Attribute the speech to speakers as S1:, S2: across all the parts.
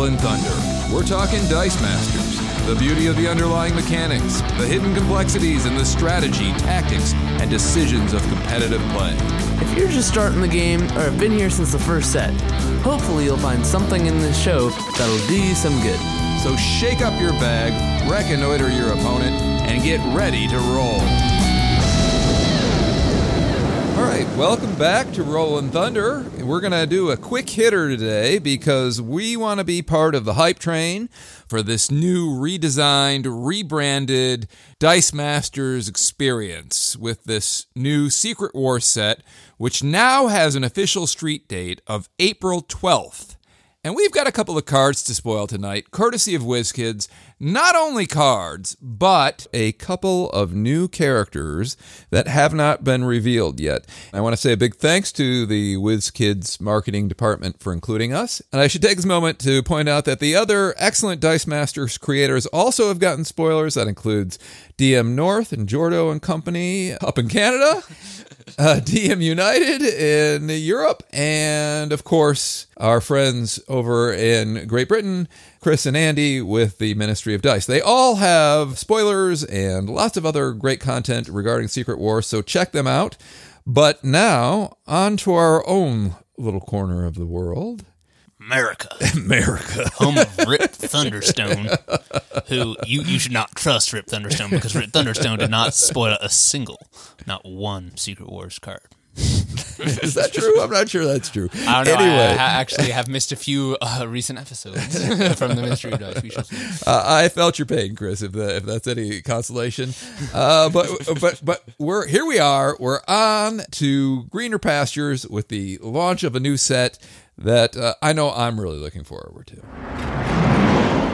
S1: Rollin' Thunder. We're talking Dice Masters, the beauty of the underlying mechanics, the hidden complexities, and the strategy, tactics, and decisions of competitive play.
S2: If you're just starting the game or have been here since the first set, hopefully you'll find something in this show that'll do you some good.
S1: So shake up your bag, reconnoiter your opponent, and get ready to roll. All right, welcome back to Rollin' Thunder. We're going to do a quick hitter today because we want to be part of the hype train for this new redesigned, rebranded Dice Masters experience with this new Secret War set, which now has an official street date of April 12th. And we've got a couple of cards to spoil tonight, courtesy of WizKids. Not only cards, but a couple of new characters that have not been revealed yet. I want to say a big thanks to the WizKids marketing department for including us. And I should take this moment to point out that the other excellent Dice Masters creators also have gotten spoilers. That includes DM North and Jordo and Company up in Canada. uh, DM United in Europe, and of course, our friends over in Great Britain, Chris and Andy with the Ministry of Dice. They all have spoilers and lots of other great content regarding Secret War, so check them out. But now, on to our own little corner of the world.
S3: America,
S1: America.
S3: home of Rip Thunderstone, who you, you should not trust Rip Thunderstone because Rip Thunderstone did not spoil a single, not one Secret Wars card.
S1: Is that true? I'm not sure that's true.
S4: I don't know.
S1: Anyway,
S4: I, I actually have missed a few uh, recent episodes from the Ministry of Dice. We shall see.
S1: Uh, I felt your pain, Chris. If the, if that's any consolation, uh, but but but we're here. We are. We're on to greener pastures with the launch of a new set that uh, I know I'm really looking forward to.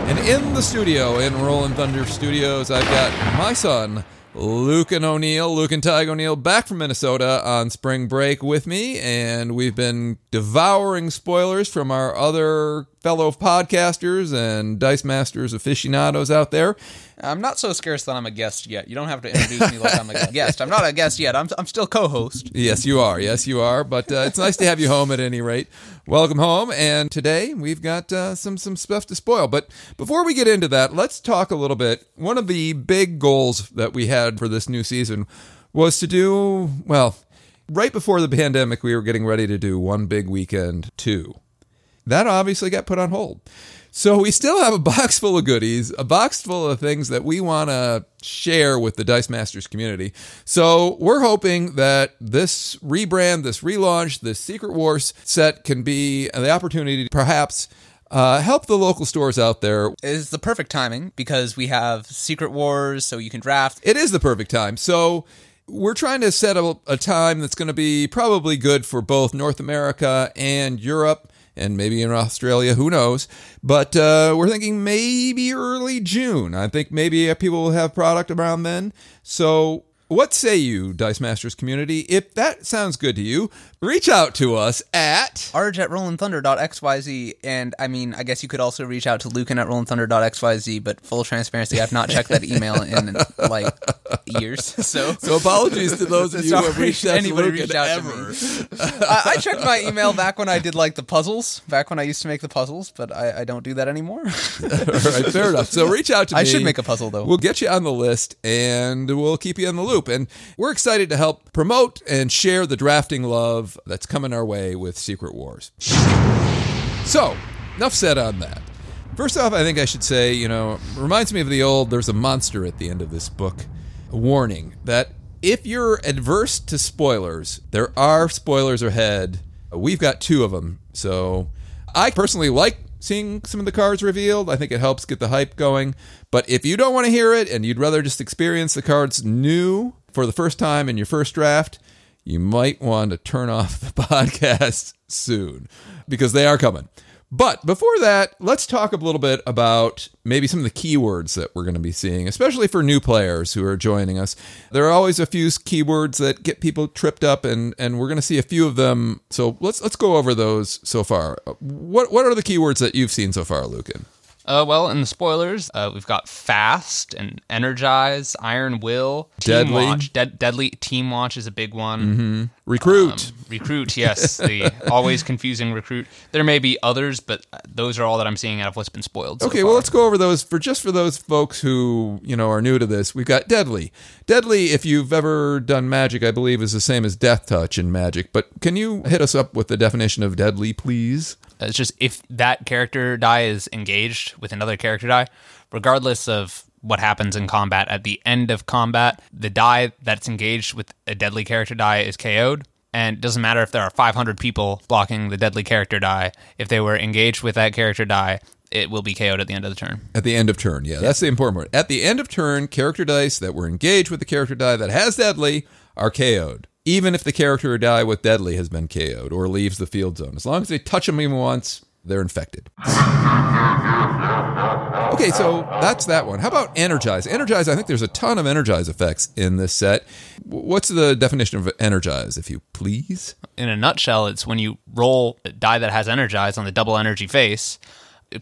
S1: And in the studio, in Rollin' Thunder Studios, I've got my son. Lucan O'Neill, Luke and Tig O'Neill, back from Minnesota on spring break with me, and we've been devouring spoilers from our other fellow podcasters and Dice Masters aficionados out there.
S4: I'm not so scarce that I'm a guest yet. You don't have to introduce me like I'm a guest. I'm not a guest yet. I'm, I'm still co-host.
S1: Yes, you are. Yes, you are. But uh, it's nice to have you home at any rate. Welcome home. And today we've got uh, some some stuff to spoil. But before we get into that, let's talk a little bit. One of the big goals that we had for this new season was to do well. Right before the pandemic, we were getting ready to do one big weekend two. That obviously got put on hold. So we still have a box full of goodies, a box full of things that we want to share with the Dice Masters community. So we're hoping that this rebrand, this relaunch, this Secret Wars set can be the opportunity to perhaps uh, help the local stores out there.
S4: Is the perfect timing because we have Secret Wars, so you can draft.
S1: It is the perfect time. So we're trying to set a, a time that's going to be probably good for both North America and Europe and maybe in Australia, who knows? But uh, we're thinking maybe early June. I think maybe people will have product around then. So, what say you, Dice Masters community? If that sounds good to you, reach out to us at
S4: Arge at rollingthunder.xyz. And I mean, I guess you could also reach out to Lucan at rollingthunder.xyz, but full transparency, I've not checked that email in like years. So,
S1: So apologies to those of you who have reached out to
S4: anybody
S1: Lucan
S4: reached out to
S1: ever.
S4: me. I, I checked my email back when I did like the puzzles, back when I used to make the puzzles, but I, I don't do that anymore.
S1: All right, fair enough. So reach out to me.
S4: I should make a puzzle though.
S1: We'll get you on the list and we'll keep you in the loop. And we're excited to help promote and share the drafting love that's coming our way with Secret Wars. So, enough said on that. First off, I think I should say, you know, reminds me of the old there's a monster at the end of this book warning that if you're adverse to spoilers, there are spoilers ahead. We've got two of them. So, I personally like seeing some of the cards revealed. I think it helps get the hype going. But if you don't want to hear it and you'd rather just experience the cards new for the first time in your first draft, you might want to turn off the podcast soon because they are coming. But before that, let's talk a little bit about maybe some of the keywords that we're going to be seeing, especially for new players who are joining us. There are always a few keywords that get people tripped up, and, and we're going to see a few of them. So let's let's go over those so far. What what are the keywords that you've seen so far, Lucan?
S4: Uh, well, in the spoilers, uh, we've got Fast and Energize, Iron Will, Team
S1: Deadly.
S4: Watch. Dead Deadly Team Watch is a big one.
S1: Recruit.
S4: Um, recruit, yes, the always confusing recruit. There may be others, but those are all that I'm seeing out of what's been spoiled. so
S1: Okay,
S4: far.
S1: well, let's go over those for just for those folks who you know are new to this. We've got deadly. Deadly, if you've ever done magic, I believe is the same as death touch in magic. But can you hit us up with the definition of deadly, please?
S4: It's just if that character die is engaged with another character die, regardless of what happens in combat at the end of combat, the die that's engaged with a deadly character die is KO'd. And it doesn't matter if there are 500 people blocking the deadly character die. If they were engaged with that character die, it will be KO'd at the end of the turn.
S1: At the end of turn, yeah, that's the important part. At the end of turn, character dice that were engaged with the character die that has deadly are KO'd. Even if the character or die with deadly has been KO'd or leaves the field zone. As long as they touch them even once, they're infected. Okay, so that's that one. How about energize? Energize, I think there's a ton of energize effects in this set. What's the definition of energize, if you please?
S4: in a nutshell, it's when you roll a die that has energize on the double energy face.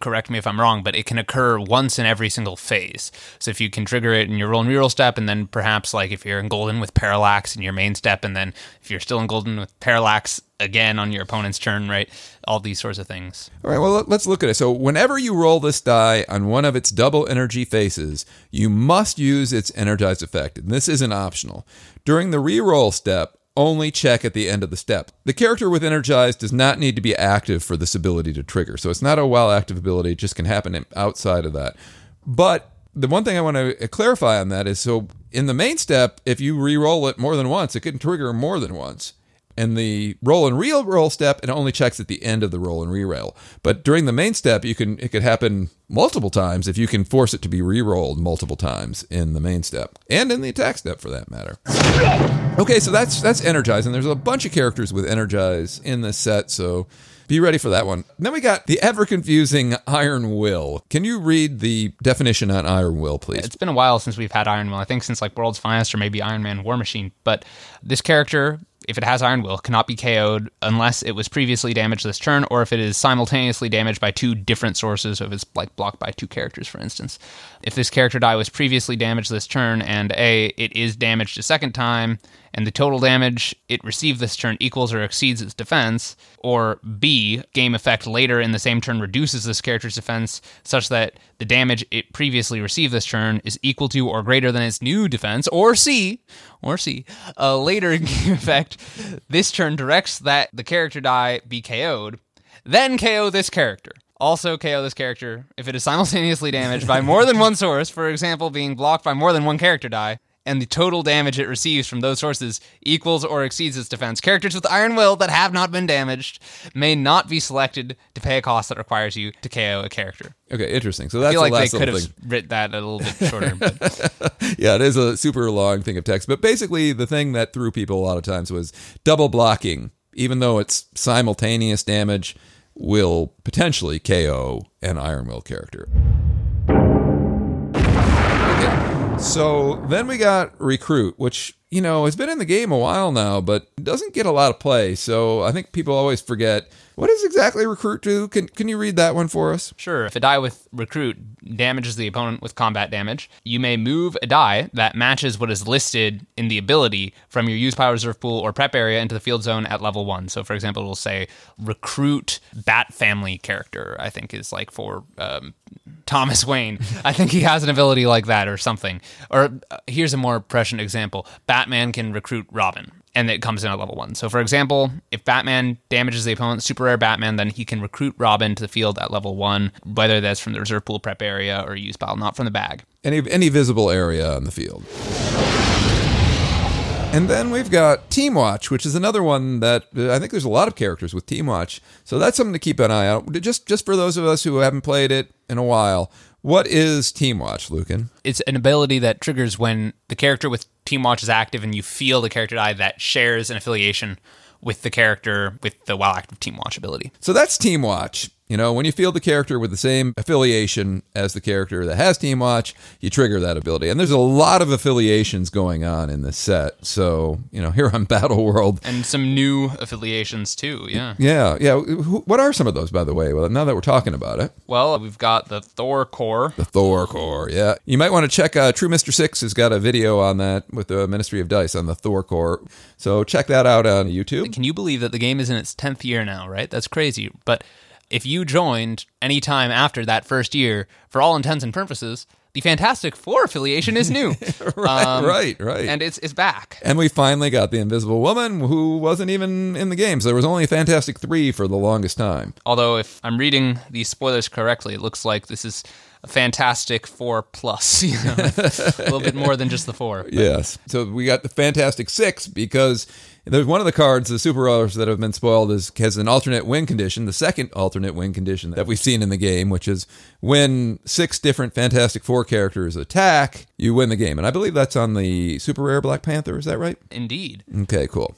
S4: Correct me if I'm wrong, but it can occur once in every single phase. So if you can trigger it in your roll and reroll step, and then perhaps like if you're in golden with parallax in your main step, and then if you're still in golden with parallax again on your opponent's turn, right? All these sorts of things.
S1: All right, well, let- let's look at it. So, whenever you roll this die on one of its double energy faces, you must use its energized effect. And this isn't optional. During the reroll step, only check at the end of the step. The character with energized does not need to be active for this ability to trigger. So, it's not a while active ability, it just can happen outside of that. But the one thing I want to uh, clarify on that is so in the main step, if you re-roll it more than once, it can trigger more than once. In the roll and real roll step, it only checks at the end of the roll and re-roll. But during the main step, you can it could happen multiple times if you can force it to be re-rolled multiple times in the main step and in the attack step for that matter. Okay, so that's that's energize, and there's a bunch of characters with energize in this set, so be ready for that one. Then we got the ever confusing Iron Will. Can you read the definition on Iron Will, please?
S4: It's been a while since we've had Iron Will. I think since like World's Finest or maybe Iron Man War Machine. But this character, if it has Iron Will, cannot be KO'd unless it was previously damaged this turn, or if it is simultaneously damaged by two different sources. So if it's like blocked by two characters, for instance. If this character die was previously damaged this turn, and A, it is damaged a second time, and the total damage it received this turn equals or exceeds its defense, or B, game effect later in the same turn reduces this character's defense such that the damage it previously received this turn is equal to or greater than its new defense, or C, or C, a later game effect, this turn directs that the character die be KO'd, then KO this character. Also KO this character if it is simultaneously damaged by more than one source, for example, being blocked by more than one character die, and the total damage it receives from those sources equals or exceeds its defense. Characters with Iron Will that have not been damaged may not be selected to pay a cost that requires you to KO a character.
S1: Okay, interesting. So that's I
S4: feel
S1: the
S4: like they could have
S1: thing.
S4: written that a little bit shorter. But
S1: Yeah, it is a super long thing of text. But basically, the thing that threw people a lot of times was double blocking, even though it's simultaneous damage, will potentially KO an Iron Will character. So then we got Recruit, which, you know, has been in the game a while now, but doesn't get a lot of play. So I think people always forget what does exactly Recruit do? Can, can you read that one for us?
S4: Sure. If a die with recruit damages the opponent with combat damage, you may move a die that matches what is listed in the ability from your use power reserve pool or prep area into the field zone at level one. So, for example, it'll say recruit Bat Family character. I think is like for um, Thomas Wayne. I think he has an ability like that or something. Or uh, here's a more prescient example: Batman can recruit Robin. And it comes in at level one. So, for example, if Batman damages the opponent's super rare Batman, then he can recruit Robin to the field at level one, whether that's from the reserve pool prep area or use pile, not from the bag.
S1: any any visible area on the field. And then we've got Team Watch, which is another one that uh, I think there's a lot of characters with Team Watch, so that's something to keep an eye out. Just just for those of us who haven't played it in a while, what is Team Watch, Lucan?
S4: It's an ability that triggers when the character with Team Watch is active and you feel the character die that shares an affiliation with the character with the while active Team Watch ability.
S1: So that's Team Watch. You know, when you field the character with the same affiliation as the character that has Team Watch, you trigger that ability. And there's a lot of affiliations going on in this set. So, you know, here on Battle World.
S4: And some new affiliations too, yeah.
S1: Yeah, yeah. What are some of those, by the way? Well, now that we're talking about it,
S4: Well, we've got the Thor Corps.
S1: the Thor Corps. Yeah, you might want to check. Uh, True Mister Six has got a video on that with the Ministry of Dice on the Thor Corps. So check that out on YouTube.
S4: Can you believe that the game is in its 10th year now, right? That's crazy. But if you joined any time after that first year, for all intents and purposes, the Fantastic Four affiliation is new.
S1: Right, um, right, right.
S4: And it's, it's back.
S1: And we finally got the Invisible Woman, who wasn't even in the games. So there was only Fantastic Three for the longest time.
S4: Although, if I'm reading these spoilers correctly, it looks like this is a Fantastic Four plus. You know, a little bit more than just the four.
S1: Yes. So we got the Fantastic Six because there's one of the cards, the Super Rollers that have been spoiled, is has an alternate win condition, the second alternate win condition that we've seen in the game, which is when six different Fantastic Four characters attack, you win the game. And I believe that's on the Super Rare Black Panther. Is that right?
S4: Indeed.
S1: Okay, cool.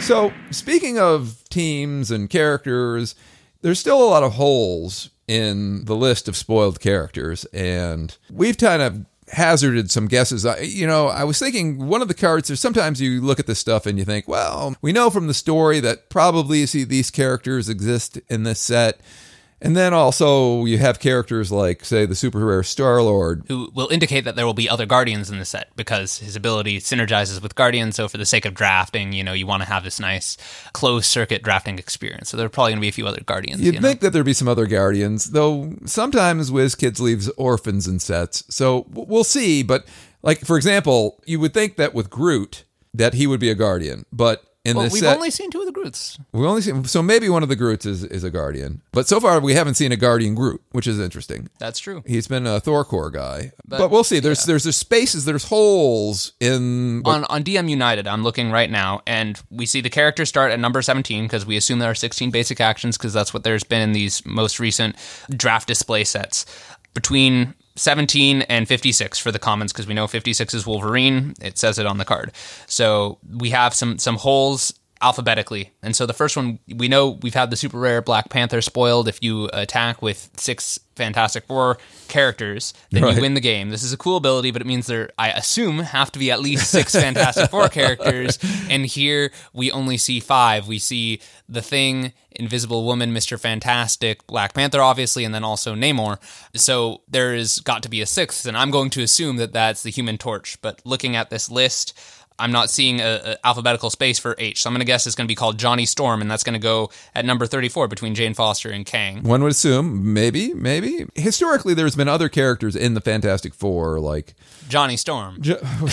S1: So, speaking of teams and characters, there's still a lot of holes in the list of spoiled characters, and we've kind of hazarded some guesses. I, you know, I was thinking one of the cards. There's sometimes you look at this stuff and you think, well, we know from the story that probably see these characters exist in this set. And then also you have characters like, say, the super rare Star Lord,
S4: Who will indicate that there will be other Guardians in the set because his ability synergizes with Guardians. So, for the sake of drafting, you know, you want to have this nice closed circuit drafting experience. So, there are probably going to be a few other Guardians.
S1: You'd
S4: you know?
S1: think that there'd be some other guardians, though sometimes WizKids leaves orphans in sets. So we'll see. But like for example, you would think that with Groot that he would be a guardian, but in
S4: Well,
S1: this
S4: we've
S1: set,
S4: only seen two of the Groots.
S1: we only seen so maybe one of the Groots is, is a guardian, but so far we haven't seen a guardian Groot, which is interesting.
S4: That's true.
S1: He's been a Thor Corps guy, but,
S4: But,
S1: we'll see. There's there's there's spaces, there's holes in.
S4: on on DM United, I'm looking right now, and we see the characters start at number 17 because we assume there are 16 basic actions because that's what there's been in these most recent draft display sets. Between 17 and 56 for the commons because we know 56 is Wolverine. It says it on the card. So we have some some holes alphabetically. And so the first one we know we've had the super rare Black Panther spoiled. If you attack with six Fantastic Four characters, then
S1: Right.
S4: you win the game. This is a cool ability, but it means there, I assume, have to be at least six Fantastic Four characters. And here we only see five. We see the Thing, Invisible Woman, Mister Fantastic, Black Panther, obviously, and then also Namor. So there's got to be a sixth, and I'm going to assume that that's the Human Torch. But looking at this list. I'm not seeing a, a alphabetical space for H, so I'm going to guess it's going to be called Johnny Storm, and that's going to go at number 34 between Jane Foster and Kang.
S1: One would assume, maybe, maybe. Historically, there's been other characters in the Fantastic Four, like
S4: Johnny Storm.
S1: Jo-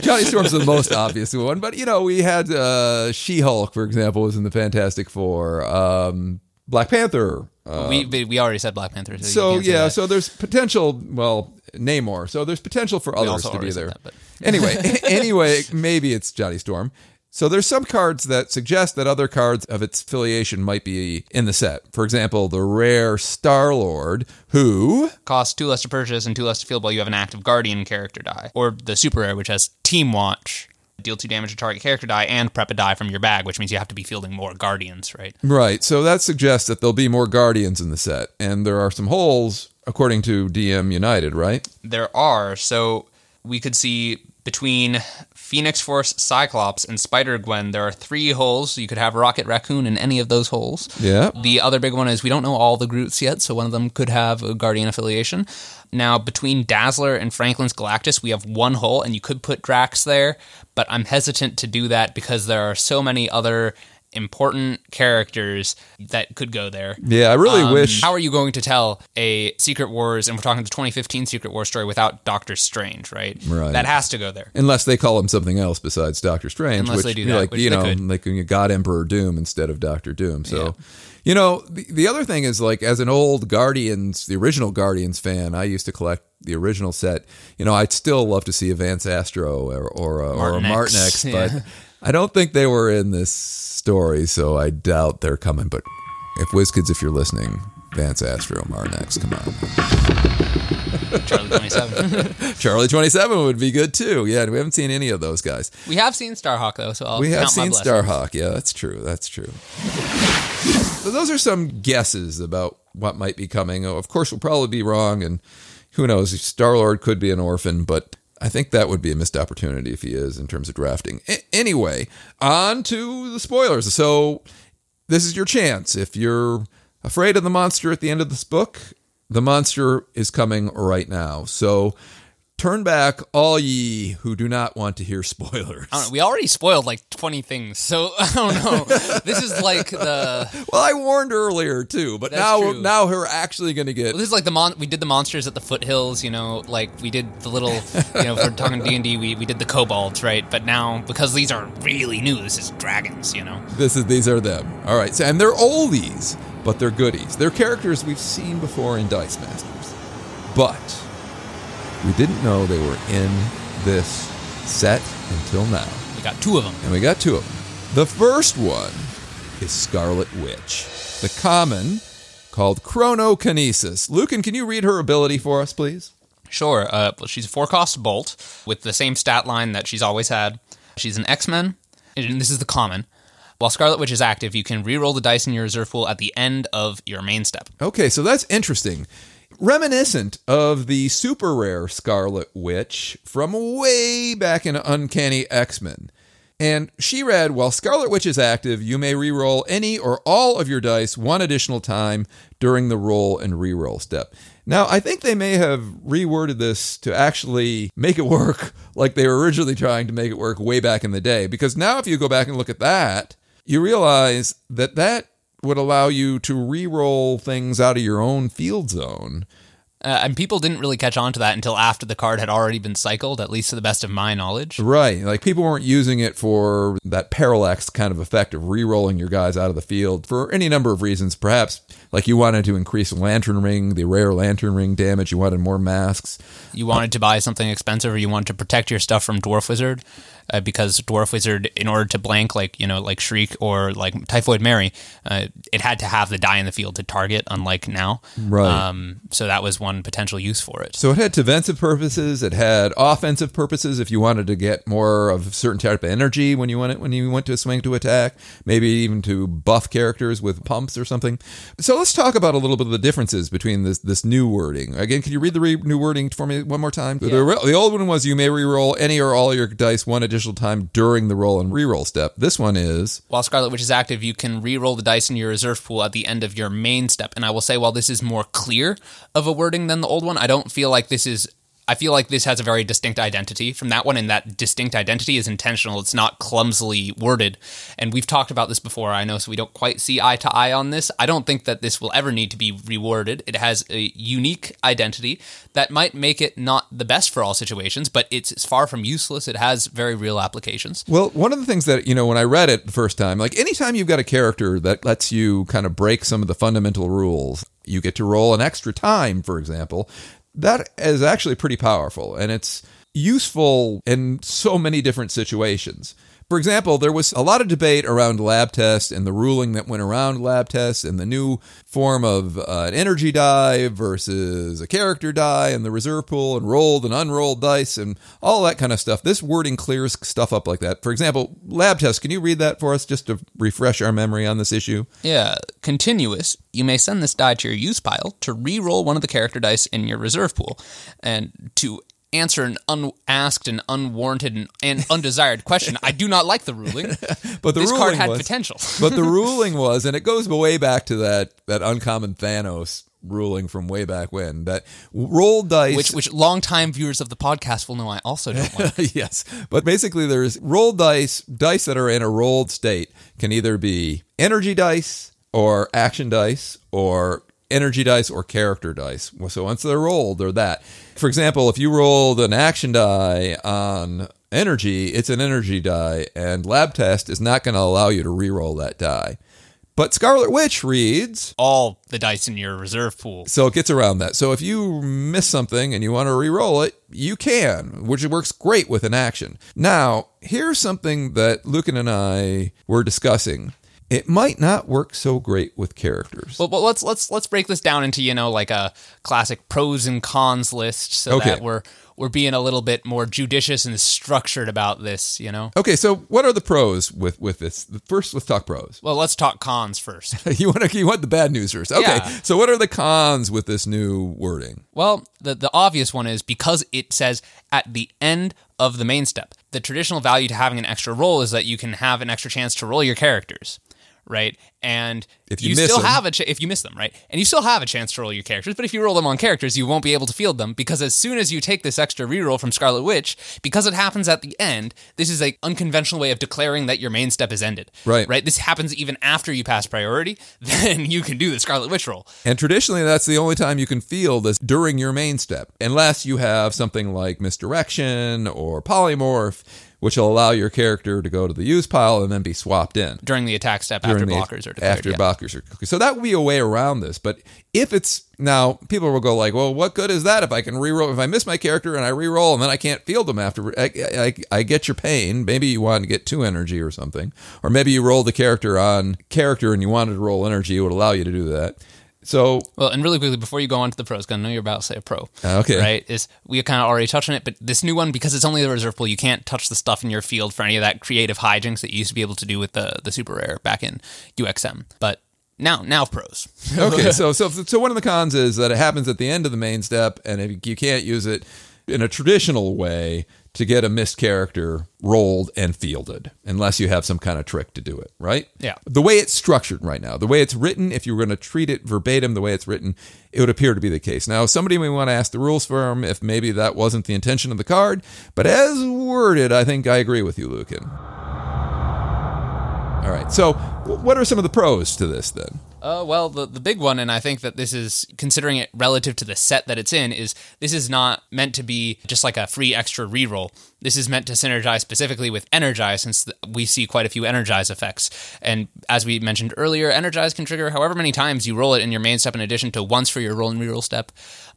S1: Johnny Storm's the most obvious one, but you know, we had uh, She Hulk, for example, was in the Fantastic Four. Um, Black Panther. Uh,
S4: we we already said Black Panther. So,
S1: so yeah, so there's potential. Well, Namor. So there's potential for others to be there.
S4: that, but-
S1: anyway, anyway, maybe it's Johnny Storm. So there's some cards that suggest that other cards of its affiliation might be in the set. For example, the rare Star Lord, who
S4: costs two less to purchase and two less to field while you have an active Guardian character die, or the Super Rare, which has Team Watch, deal two damage to target character die, and prep a die from your bag, which means you have to be fielding more Guardians, right?
S1: Right. So that suggests that there'll be more Guardians in the set. And there are some holes, according to DM United, right?
S4: There are so we could see between Phoenix Force, Cyclops, and Spider Gwen, there are three holes. You could have Rocket Raccoon in any of those holes.
S1: Yeah.
S4: The other big one is we don't know all the Groots yet, so one of them could have a Guardian affiliation. Now, between Dazzler and Franklin's Galactus, we have one hole, and you could put Drax there, but I'm hesitant to do that because there are so many other important characters that could go there.
S1: Yeah, I really
S4: Um,
S1: wish.
S4: How are you going to tell a Secret Wars, and we're talking the 2015 Secret Wars story without Doctor Strange, right?
S1: Right.
S4: That has to go there.
S1: Unless they call him something else besides Doctor Strange,
S4: Unless
S1: which
S4: they do that,
S1: like
S4: which
S1: you know,
S4: could.
S1: like got Emperor Doom instead of Doctor Doom. So, you know, the, the other thing is like as an old Guardians, the original Guardians fan, I used to collect the original set. You know, I'd still love to see a Vance Astro or or a, or a
S4: Martin
S1: Martinex,
S4: X,
S1: but
S4: yeah.
S1: I don't think they were in this story, so I doubt they're coming. But if WizKids, if you're listening, Vance Astro, Martinex, come on.
S4: Charlie 27.
S1: Charlie 27 would be good too. Yeah, we haven't seen any of those guys.
S4: we have seen Starhawk though, so I'll
S1: We have
S4: count
S1: seen. Starhawk. Yeah, that's true. That's true. So those are some guesses about what might be coming. Of course, we'll probably be wrong, and who knows? Star Lord could be an orphan, but I think that would be a missed opportunity if he is in terms of drafting. A- anyway, on to the spoilers. So, this is your chance. If you're afraid of the monster at the end of this book, the monster is coming right now. So, turn back, all ye who do not want to hear spoilers.
S3: I don't know, we already spoiled like 20 things, so I don't know. this is like the
S1: Well, I warned earlier too, but
S3: That's
S1: now
S3: true.
S1: now we're actually going to get
S3: this is like the mon. We did the monsters at the foothills, you know, like we did the little, you know, for talking D and D, we we did the kobolds, right? But now because these are really new, this is dragons, you know.
S1: This is these are them. All right, so, and they're oldies, but they're goodies. They're characters we've seen before in Dice Masters, but we didn't know they were in this set until now,
S3: We got two of them.
S1: and we got two of them. The first one is Scarlet Witch, the common called Chronokinesis. Lucan, can you read her ability for us, please?
S4: Sure. Uh, well, she's a four cost bolt with the same stat line that she's always had. She's an X Men, and this is the common. While Scarlet Witch is active, you can re-roll the dice in your reserve pool at the end of your main step.
S1: Okay, so that's interesting. Reminiscent of the super rare Scarlet Witch from way back in Uncanny X Men. And she read, while Scarlet Witch is active, you may re-roll any or all of your dice one additional time during the roll and re-roll step. Now, I think they may have reworded this to actually make it work like they were originally trying to make it work way back in the day. Because now, if you go back and look at that, you realize that that would allow you to re-roll things out of your own field zone.
S4: Uh, and people didn't really catch on to that until after the card had already been cycled, at least to the best of my knowledge.
S1: Right. Like people weren't using it for that parallax kind of effect of re-rolling your guys out of the field for any number of reasons. Perhaps like you wanted to increase lantern ring, the rare lantern ring damage, you wanted more masks.
S4: You wanted to buy something expensive, or you wanted to protect your stuff from Dwarf Wizard, uh, because Dwarf Wizard, in order to blank like you know like Shriek or like Typhoid Mary, uh, it had to have the die in the field to target, unlike now.
S1: Right.
S4: Um, so that was one potential use for it.
S1: So it had defensive purposes. It had offensive purposes. If you wanted to get more of a certain type of energy when you went when you went to swing to attack, maybe even to buff characters with pumps or something. So let's talk about a little bit of the differences between this this new wording. Again, can you read the re- new wording for me one more time? The, re- the old one was you may re-roll any or all your dice one additional time during the roll and re-roll step. This one is
S4: While Scarlet Witch is active, you can re-roll the dice in your reserve pool at the end of your main step. And I will say, while this is more clear of a wording than the old one, I don't feel like this is. I feel like this has a very distinct identity from that one, and that distinct identity is intentional. It's not clumsily worded. And we've talked about this before, I know, so we don't quite see eye to eye on this. I don't think that this will ever need to be reworded. It has a unique identity that might make it not the best for all situations, but it's far from useless. It has very real applications.
S1: Well, one of the things that, you know, when I read it the first time, like anytime you've got a character that lets you kind of break some of the fundamental rules, you get to roll an extra time, for example, that is actually pretty powerful and it's useful in so many different situations. For example, there was a lot of debate around lab tests and the ruling that went around lab tests and the new form of uh, an energy die versus a character die and the reserve pool and rolled and unrolled dice and all that kind of stuff. This wording clears stuff up like that. For example, lab tests. Can you read that for us just to refresh our memory on this issue?
S4: Yeah, continuous. You may send this die to your use pile to re-roll one of the character dice in your reserve pool, and to answer an unasked and unwarranted and, and undesired question. I do not like the ruling.
S1: But the
S4: this
S1: ruling
S4: card had
S1: was,
S4: potential.
S1: but the ruling was, and it goes way back to that that uncommon Thanos ruling from way back when that roll dice
S4: which which longtime viewers of the podcast will know I also don't like.
S1: yes. But basically, there's rolled dice, dice that are in a rolled state can either be energy dice or action dice or energy dice or character dice. So once they're rolled, they're that. For example, if you rolled an action die on energy, it's an energy die, and lab test is not going to allow you to re-roll that die. But Scarlet Witch reads
S4: All the dice in your reserve pool.
S1: so it gets around that. So if you miss something and you want to re-roll it, you can, which works great with an action. Now, here's something that Lucan and I were discussing. It might not work so great with characters.
S4: Well, well, let's let's let's break this down into you know like a classic pros and cons list, so
S1: Okay.
S4: that we're we're being a little bit more judicious and structured about this, you know?
S1: Okay, so what are the pros with with this? First, let's talk pros.
S4: Well, let's talk cons first.
S1: you want to you want the bad news first. Okay,
S4: Yeah.
S1: so what are the cons with this new wording?
S4: Well, the, the obvious one is because it says at the end of the main step. The traditional value to having an extra roll is that you can have an extra chance to roll your characters, right? And
S1: If you miss
S4: still
S1: them.
S4: have a ch- if you miss them, right? And you still have a chance to roll your characters, but if you roll them on characters, you won't be able to field them because as soon as you take this extra reroll from Scarlet Witch, because it happens at the end, this is a unconventional way of declaring that your main step is ended.
S1: Right.
S4: Right? This happens even after you pass priority, then you can do the Scarlet Witch roll.
S1: And traditionally, that's the only time you can feel this during your main step, unless you have something like misdirection or polymorph, which will allow your character to go to the use pile and then be swapped in.
S4: During the attack step after
S1: the-
S4: blockers are declared.
S1: after
S4: yeah.
S1: blockers are so that would be a way around this but if it's now people will go like well what good is that if i can reroll if i miss my character and i reroll and then i can't field them after I, I, I get your pain maybe you want to get two energy or something or maybe you roll the character on character and you wanted to roll energy it would allow you to do that so
S4: Well, and really quickly before you go on to the pros, 'cause I know you're about to say a pro.
S1: Uh, okay.
S4: Right? Is we kind of already touched on it, but this new one because it's only the reserve pool, you can't touch the stuff in your field for any of that creative hijinks that you used to be able to do with the the super rare back in UXM. But now, now pros.
S1: okay so so so one of the cons is that it happens at the end of the main step and if you can't use it in a traditional way to get a missed character rolled and fielded unless you have some kind of trick to do it right?
S4: Yeah.
S1: the way it's structured right now the way it's written if you were going to treat it verbatim the way it's written it would appear to be the case. Now somebody may want to ask the rules firm if maybe that wasn't the intention of the card but as worded i think i agree with you lucan. All right so what are some of the pros to this then
S4: Uh, well, the the big one, and I think that this is considering it relative to the set that it's in, is this is not meant to be just like a free extra reroll. This is meant to synergize specifically with Energize, since we see quite a few Energize effects. And as we mentioned earlier, Energize can trigger however many times you roll it in your main step, in addition to once for your roll and reroll step.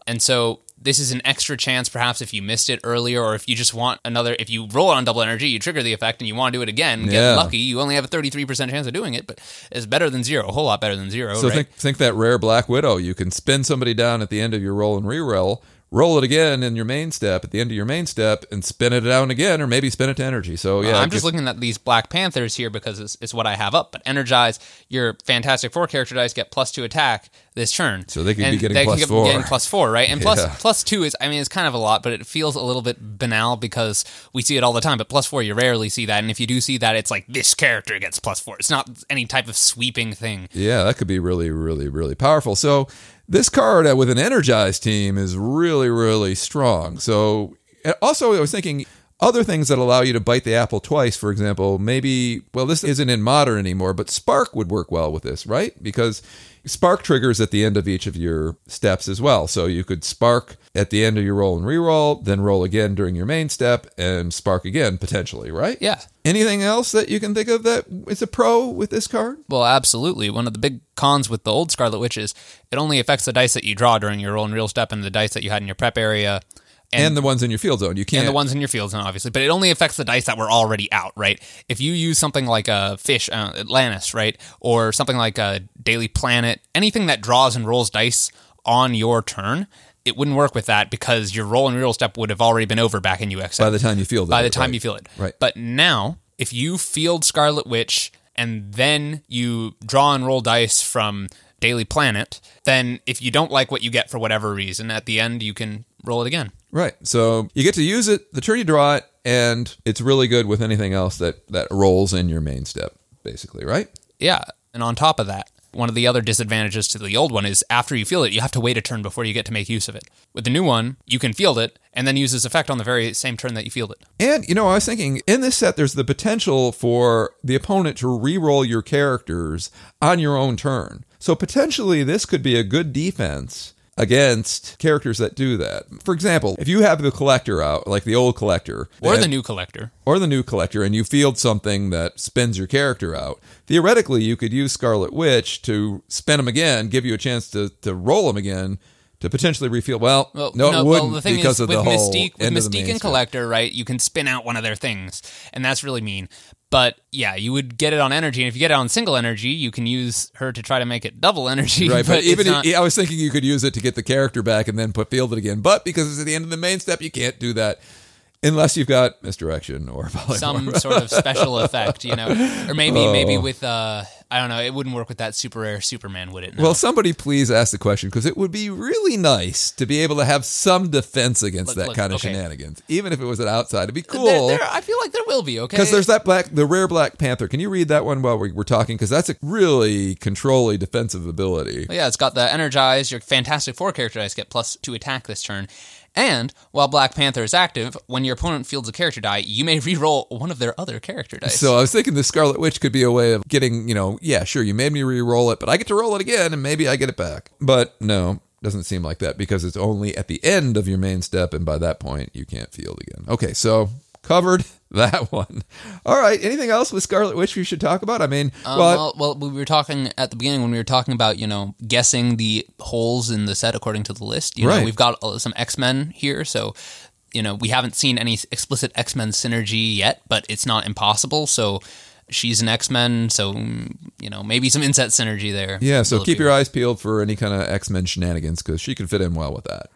S4: And so this is an extra chance, perhaps if you missed it earlier, or if you just want another. If you roll on double energy, you trigger the effect, and you want to do it again. Get
S1: Yeah.
S4: lucky. You only have a thirty-three percent chance of doing it, but it's better than zero. A whole lot better than zero.
S1: So
S4: right?
S1: think think that rare Black Widow. You can spin somebody down at the end of your roll and reroll, roll it again in your main step at the end of your main step, and spin it down again, or maybe spin it to energy. So yeah,
S4: I'm just
S1: if-
S4: looking at these Black Panthers here because it's, it's what I have up. But Energize, your Fantastic Four character dice get plus two attack this turn.
S1: So they could be getting
S4: they
S1: plus
S4: get-
S1: four.
S4: getting plus four, right? And plus
S1: Yeah.
S4: plus two is, I mean, it's kind of a lot, but it feels a little bit banal because we see it all the time. But plus four, you rarely see that. And if you do see that, it's like this character gets plus four. It's not any type of sweeping thing.
S1: yeah, that could be really, really, really powerful. So this card uh, with an energized team is really, really strong. So also, I was thinking. Other things that allow you to bite the apple twice, for example, maybe, well, this isn't in modern anymore, but Spark would work well with this, right? Because Spark triggers at the end of each of your steps as well. So you could spark at the end of your roll and reroll, then roll again during your main step, and spark again potentially, right?
S4: Yeah.
S1: Anything else that you can think of that is a pro with this card?
S4: Well, absolutely. One of the big cons with the old Scarlet Witch is it only affects the dice that you draw during your roll and real step and the dice that you had in your prep area.
S1: And, the ones in your field zone. You can't.
S4: and the ones in your field zone, obviously, but it only affects the dice that were already out, right? If you use something like a fish, uh, Atlantis, right, or something like a Daily Planet, anything that draws and rolls dice on your turn, it wouldn't work with that because your roll and reroll step would have already been over back in UXM
S1: by the time you field it.
S4: by the time
S1: right.
S4: you feel it.
S1: Right.
S4: But now, if you field Scarlet Witch and then you draw and roll dice from Daily Planet, then if you don't like what you get for whatever reason, at the end you can roll it again.
S1: Right. So you get to use it the turn you draw it, and it's really good with anything else that that rolls in your main step, basically, right?
S4: Yeah. And on top of that, one of the other disadvantages to the old one is after you field it, you have to wait a turn before you get to make use of it. With the new one, you can field it and then use this effect on the very same turn that you field it.
S1: And you know, I was thinking in this set, there's the potential for the opponent to re-roll your characters on your own turn. So potentially, this could be a good defense against characters that do that. For example, if you have the collector out, like the old collector,
S4: Or the new collector.
S1: or the new collector and you field something that spins your character out, theoretically you could use Scarlet Witch to spin them again, give you a chance to, to roll them again to potentially refill. Well,
S4: Well,
S1: no, it
S4: well,
S1: wouldn't
S4: the thing
S1: because
S4: is,
S1: of
S4: with
S1: the whole
S4: Mystique, with
S1: of the
S4: Mystique and. Collector, right? You can spin out one of their things, and that's really mean. But yeah, you would get it on energy, and if you get it on single energy, you can use her to try to make it double energy.
S1: Right, but,
S4: it's
S1: even
S4: not-
S1: I was thinking you could use it to get the character back and then put field it again. But because it's at the end of the main step, you can't do that unless you've got misdirection or polymorph.
S4: some sort of special effect, you know, or maybe maybe with uh, I don't know, it wouldn't work with that super rare Superman, would it? No.
S1: Well, somebody please ask the question because it would be really nice to be able to have some defense against
S4: Look,
S1: that
S4: look,
S1: kind of
S4: okay.
S1: shenanigans, even if it was an outside. It'd be
S4: There-
S1: cool.
S4: there- I feel like there will be okay
S1: Because there's that black, the rare Black Panther. Can you read that one while we, we're talking? Because that's a really controlly defensive ability.
S4: Yeah, it's got the energize. Your Fantastic Four character dice get plus two attack this turn. And while Black Panther is active, when your opponent fields a character die, you may re-roll one of their other character dice.
S1: So I was thinking the Scarlet Witch could be a way of getting, you know, yeah, sure, you made me re-roll it, but I get to roll it again, and maybe I get it back. But no, doesn't seem like that because it's only at the end of your main step, and by that point you can't field again. Okay, so covered that one. All right, anything else with Scarlet Witch we should talk about? I mean,
S4: Um,
S1: well,
S4: well, well, we were talking at the beginning when we were talking about you know guessing the holes in the set according to the list. You know,
S1: Right.
S4: we've got uh, some X Men here, so you know we haven't seen any explicit X Men synergy yet, but it's not impossible. So she's an X Men, so mm, you know maybe some inset synergy there.
S1: yeah. So keep your eyes peeled for any kind of X Men shenanigans because she could fit in well with that.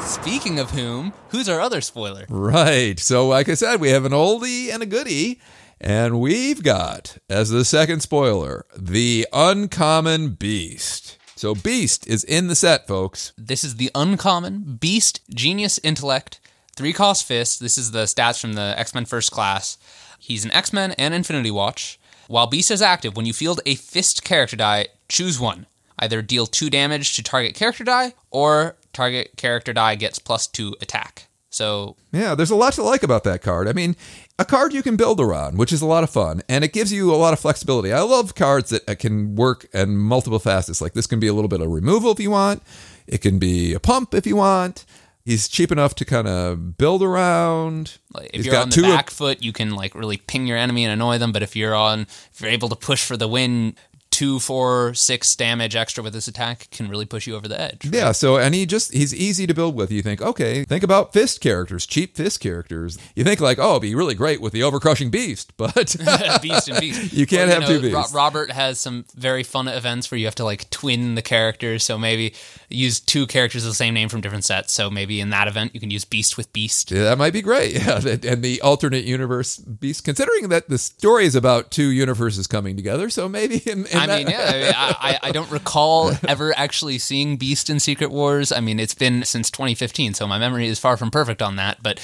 S4: Speaking of whom, who's our other spoiler?
S1: Right. So, like I said, we have an oldie and a goodie. And we've got, as the second spoiler, the Uncommon Beast. So, Beast is in the set, folks.
S4: This is the uncommon beast genius intellect three cost fist. This is the stats from the X Men First Class. He's an X Men and Infinity Watch. While Beast is active, when you field a fist character die, choose one. Either deal two damage to target character die, or target character die gets plus two attack. So
S1: Yeah, there's a lot to like about that card. I mean, a card you can build around, which is a lot of fun, and it gives you a lot of flexibility. I love cards that can work in multiple facets. Like this can be a little bit of removal if you want, it can be a pump if you want. He's cheap enough to kind of build around.
S4: like, if
S1: He's
S4: you're
S1: got
S4: on the
S1: two of-
S4: back foot, you can like really ping your enemy and annoy them. But if you're on, if you're able to push for the win, two, four, six damage extra with this attack can really push you over the edge.
S1: Yeah, so and he just he's easy to build with. You think, okay, think about fist characters, cheap fist characters. You think like, oh, it'd be really great with the overcrushing beast, but
S4: beast and beast.
S1: You can't have two beasts.
S4: Robert has some very fun events where you have to like twin the characters. So maybe use two characters of the same name from different sets. So maybe in that event you can use beast with beast.
S1: yeah, that might be great. Yeah, and the alternate universe beast, considering that the story is about two universes coming together, so maybe in, in
S4: I
S1: that-
S4: mean, yeah, I, I- I don't recall ever actually seeing Beast in Secret Wars. I mean, it's been since 2015, so my memory is far from perfect on that. But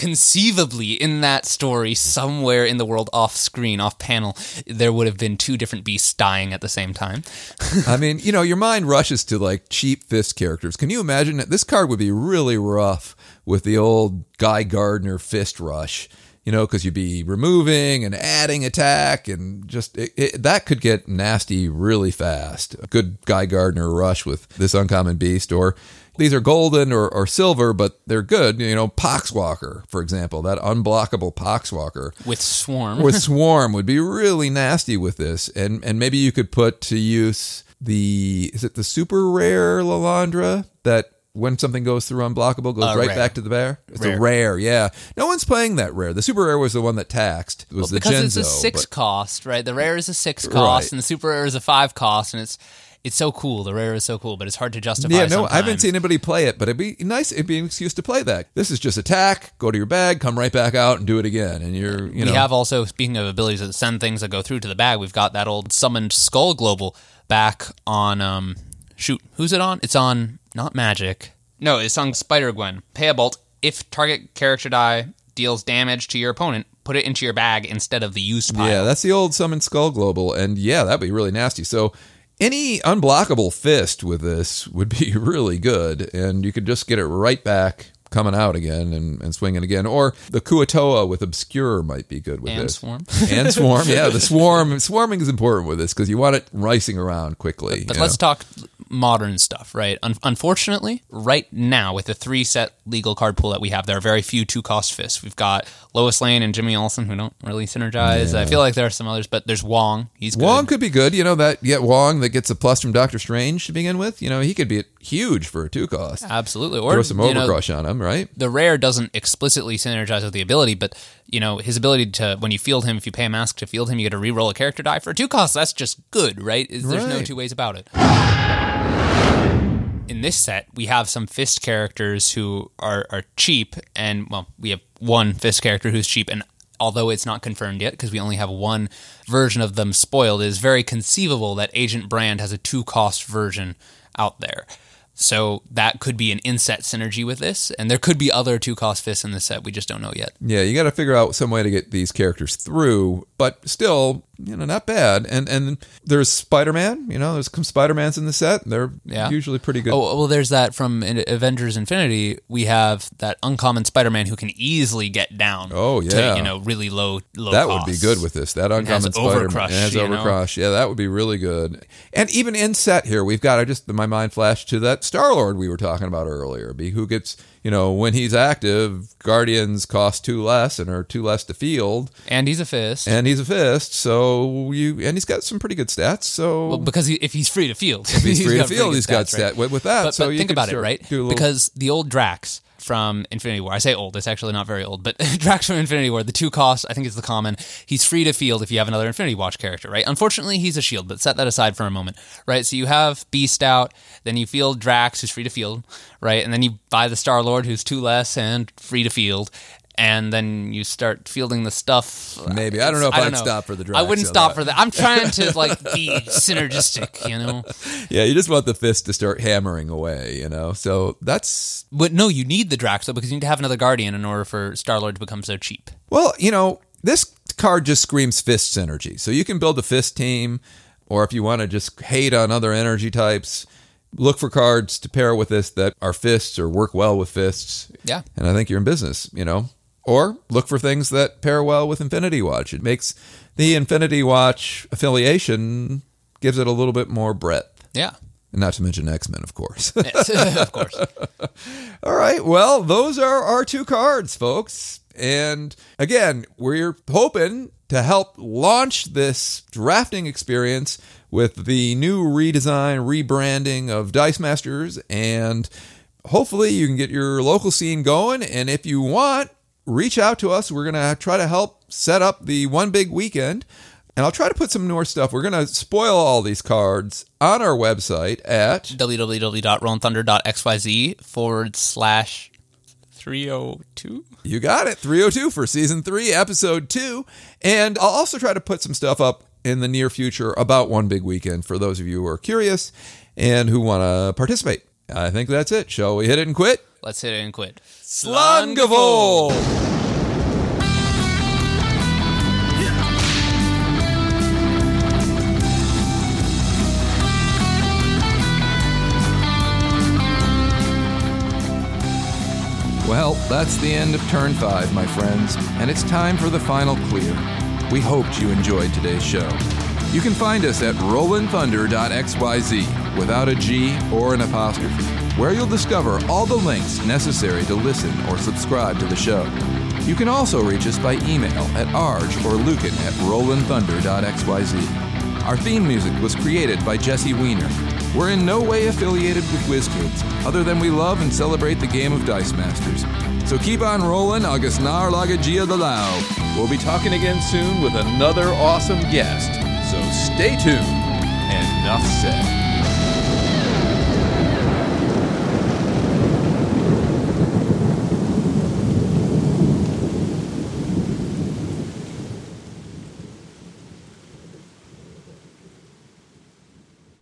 S4: conceivably, in that story, somewhere in the world, off screen, off panel, there would have been two different beasts dying at the same time.
S1: I mean, you know, your mind rushes to like cheap fist characters. Can you imagine that this card would be really rough with the old Guy Gardner fist rush? You know, because you'd be removing and adding attack, and just it, it, that could get nasty really fast. A good Guy Gardner rush with this uncommon beast, or these are golden or, or silver, but they're good. You know, Poxwalker, for example, that unblockable Poxwalker
S4: With Swarm.
S1: with swarm would be really nasty with this and and maybe you could put to use the is it the super rare lalandra that when something goes through unblockable goes
S4: Uh,
S1: right
S4: rare.
S1: back to the bear it's a
S4: Rare.
S1: rare yeah no one's playing that rare the super rare was the one that taxed it was the
S4: because
S1: genzo
S4: it's a six
S1: but-
S4: cost, right? The rare is a six cost,
S1: Right.
S4: and the super rare is a five cost, and it's it's so cool. The rare is so cool, but it's hard to justify.
S1: yeah, no, I haven't seen anybody play it, but it'd be nice. It'd be an excuse to play that. This is just attack, go to your bag, come right back out, and do it again. And you're, you know,
S4: we have also, speaking of abilities that send things that go through to the bag, we've got that old summoned Skull Global back on. um Shoot, who's it on? It's on not Magic. No, it's on Spider Gwen. Pay a bolt. If target character die deals damage to your opponent, put it into your bag instead of the used pile.
S1: Yeah, that's the old summon skull global, and yeah, that'd be really nasty. So any unblockable fist with this would be really good, and you could just get it right back coming out again and, and swinging again. Or the Kuo-toa with obscure might be good with this.
S4: And
S1: this.
S4: Swarm.
S1: and swarm, yeah, the swarm. Swarming is important with this because you want it racing around quickly.
S4: But
S1: you
S4: let's
S1: know?
S4: talk modern stuff, right? Un- unfortunately, right now with the three set legal card pool that we have, there are very few two cost fists. We've got Lois Lane and Jimmy Olsen who don't really synergize. I feel like there are some others, but there's Wong. He's good.
S1: Wong could be good. You know that yeah, Wong that gets a plus from Doctor Strange to begin with. You know he could be huge for a two cost.
S4: absolutely, or
S1: Throw some
S4: you know,
S1: overcrush on him. right?
S4: the rare doesn't explicitly synergize with the ability, but you know his ability to when you field him, if you pay a mask to field him, you get to re-roll a character die for a two cost. That's just good, right? There's no two ways about it. In this set, we have some fist characters who are are cheap, and well, we have one fist character who's cheap, and although it's not confirmed yet because we only have one version of them spoiled, it is very conceivable that Agent Brand has a two cost version out there. So that could be an inset synergy with this, and there could be other two cost fists in the set. We just don't know yet.
S1: Yeah, you got to figure out some way to get these characters through, but still, you know, not bad. And and there's Spider Man. You know, there's some Spider Mans in the set. They're
S4: Yeah.
S1: usually pretty good.
S4: Oh well, there's that from Avengers Infinity. We have that uncommon Spider-Man who can easily get down.
S1: Oh, yeah.
S4: to, you know, really low low.
S1: that would be good with this. That uncommon Spider Man
S4: Overcrush,
S1: has? Overcrush. Yeah, that would be really good. And even in set here, we've got. I just my mind flashed to that Star Lord we were talking about earlier. Be who gets you know when he's active, Guardians cost two less and are two less to field,
S4: and he's a fist.
S1: and he's a fist. So you and he's got some pretty good stats. So
S4: well, because he, if he's free to field,
S1: if he's free to field, he's got
S4: stats, right?
S1: with, that.
S4: But,
S1: so
S4: but
S1: you
S4: think about it, right?
S1: little-
S4: Because the old Drax from Infinity War, I say old, it's actually not very old, but Drax from Infinity War, the two costs, I think it's the common. He's free to field if you have another Infinity Watch character, right? Unfortunately, he's a shield, but set that aside for a moment, right? So you have Beast out, then you field Drax, who's free to field, right? And then you buy the Star Lord, who's two less and free to field. And then you start fielding the stuff.
S1: Maybe. I don't know if
S4: I
S1: I'd stop for the Drax
S4: I wouldn't
S1: on
S4: stop
S1: that.
S4: for that. I'm trying to like be synergistic, you know.
S1: yeah, you just want the fist to start hammering away. You know, so that's
S4: But no, you need the Drax though because you need to have another Guardian in order for Star Lord to become so cheap.
S1: Well, you know, this card just screams fist synergy. So you can build a fist team, or if you want to just hate on other energy types, look for cards to pair with this that are fists or work well with fists.
S4: Yeah.
S1: And I think you're in business, you know. Or look for things that pair well with Infinity Watch. It makes the Infinity Watch affiliation gives it a little bit more breadth.
S4: Yeah.
S1: And not to mention X Men, of course.
S4: yes, of course.
S1: All right. Well, those are our two cards, folks. And again, we're hoping to help launch this drafting experience with the new redesign, rebranding of Dice Masters. And hopefully, you can get your local scene going. And if you want, reach out to us. We're going to try to help set up the one big weekend. And I'll try to put some more stuff. We're going to spoil all these cards on our website at
S4: www.rollinthunder.xyz forward slash 302.
S1: You got it. 302 for season three, episode two. And I'll also try to put some stuff up in the near future about One Big Weekend for those of you who are curious and who want to participate. I think that's it. Shall we hit it and quit?
S4: Let's hit it and quit.
S1: Slungavol! Well, that's the end of turn five, my friends, and it's time for the final clear. We hoped you enjoyed today's show. You can find us at rollinthunder.xyz without a G or an apostrophe, where you'll discover all the links necessary to listen or subscribe to the show. You can also reach us by email at arge or lucan at rollinthunder.xyz. Our theme music was created by Jesse Weiner. We're in no way affiliated with WizKids, other than we love and celebrate the game of Dice Masters. So keep on rolling, August Nar Lagagia de Lao. We'll be talking again soon with another awesome guest. So stay tuned, and enough said.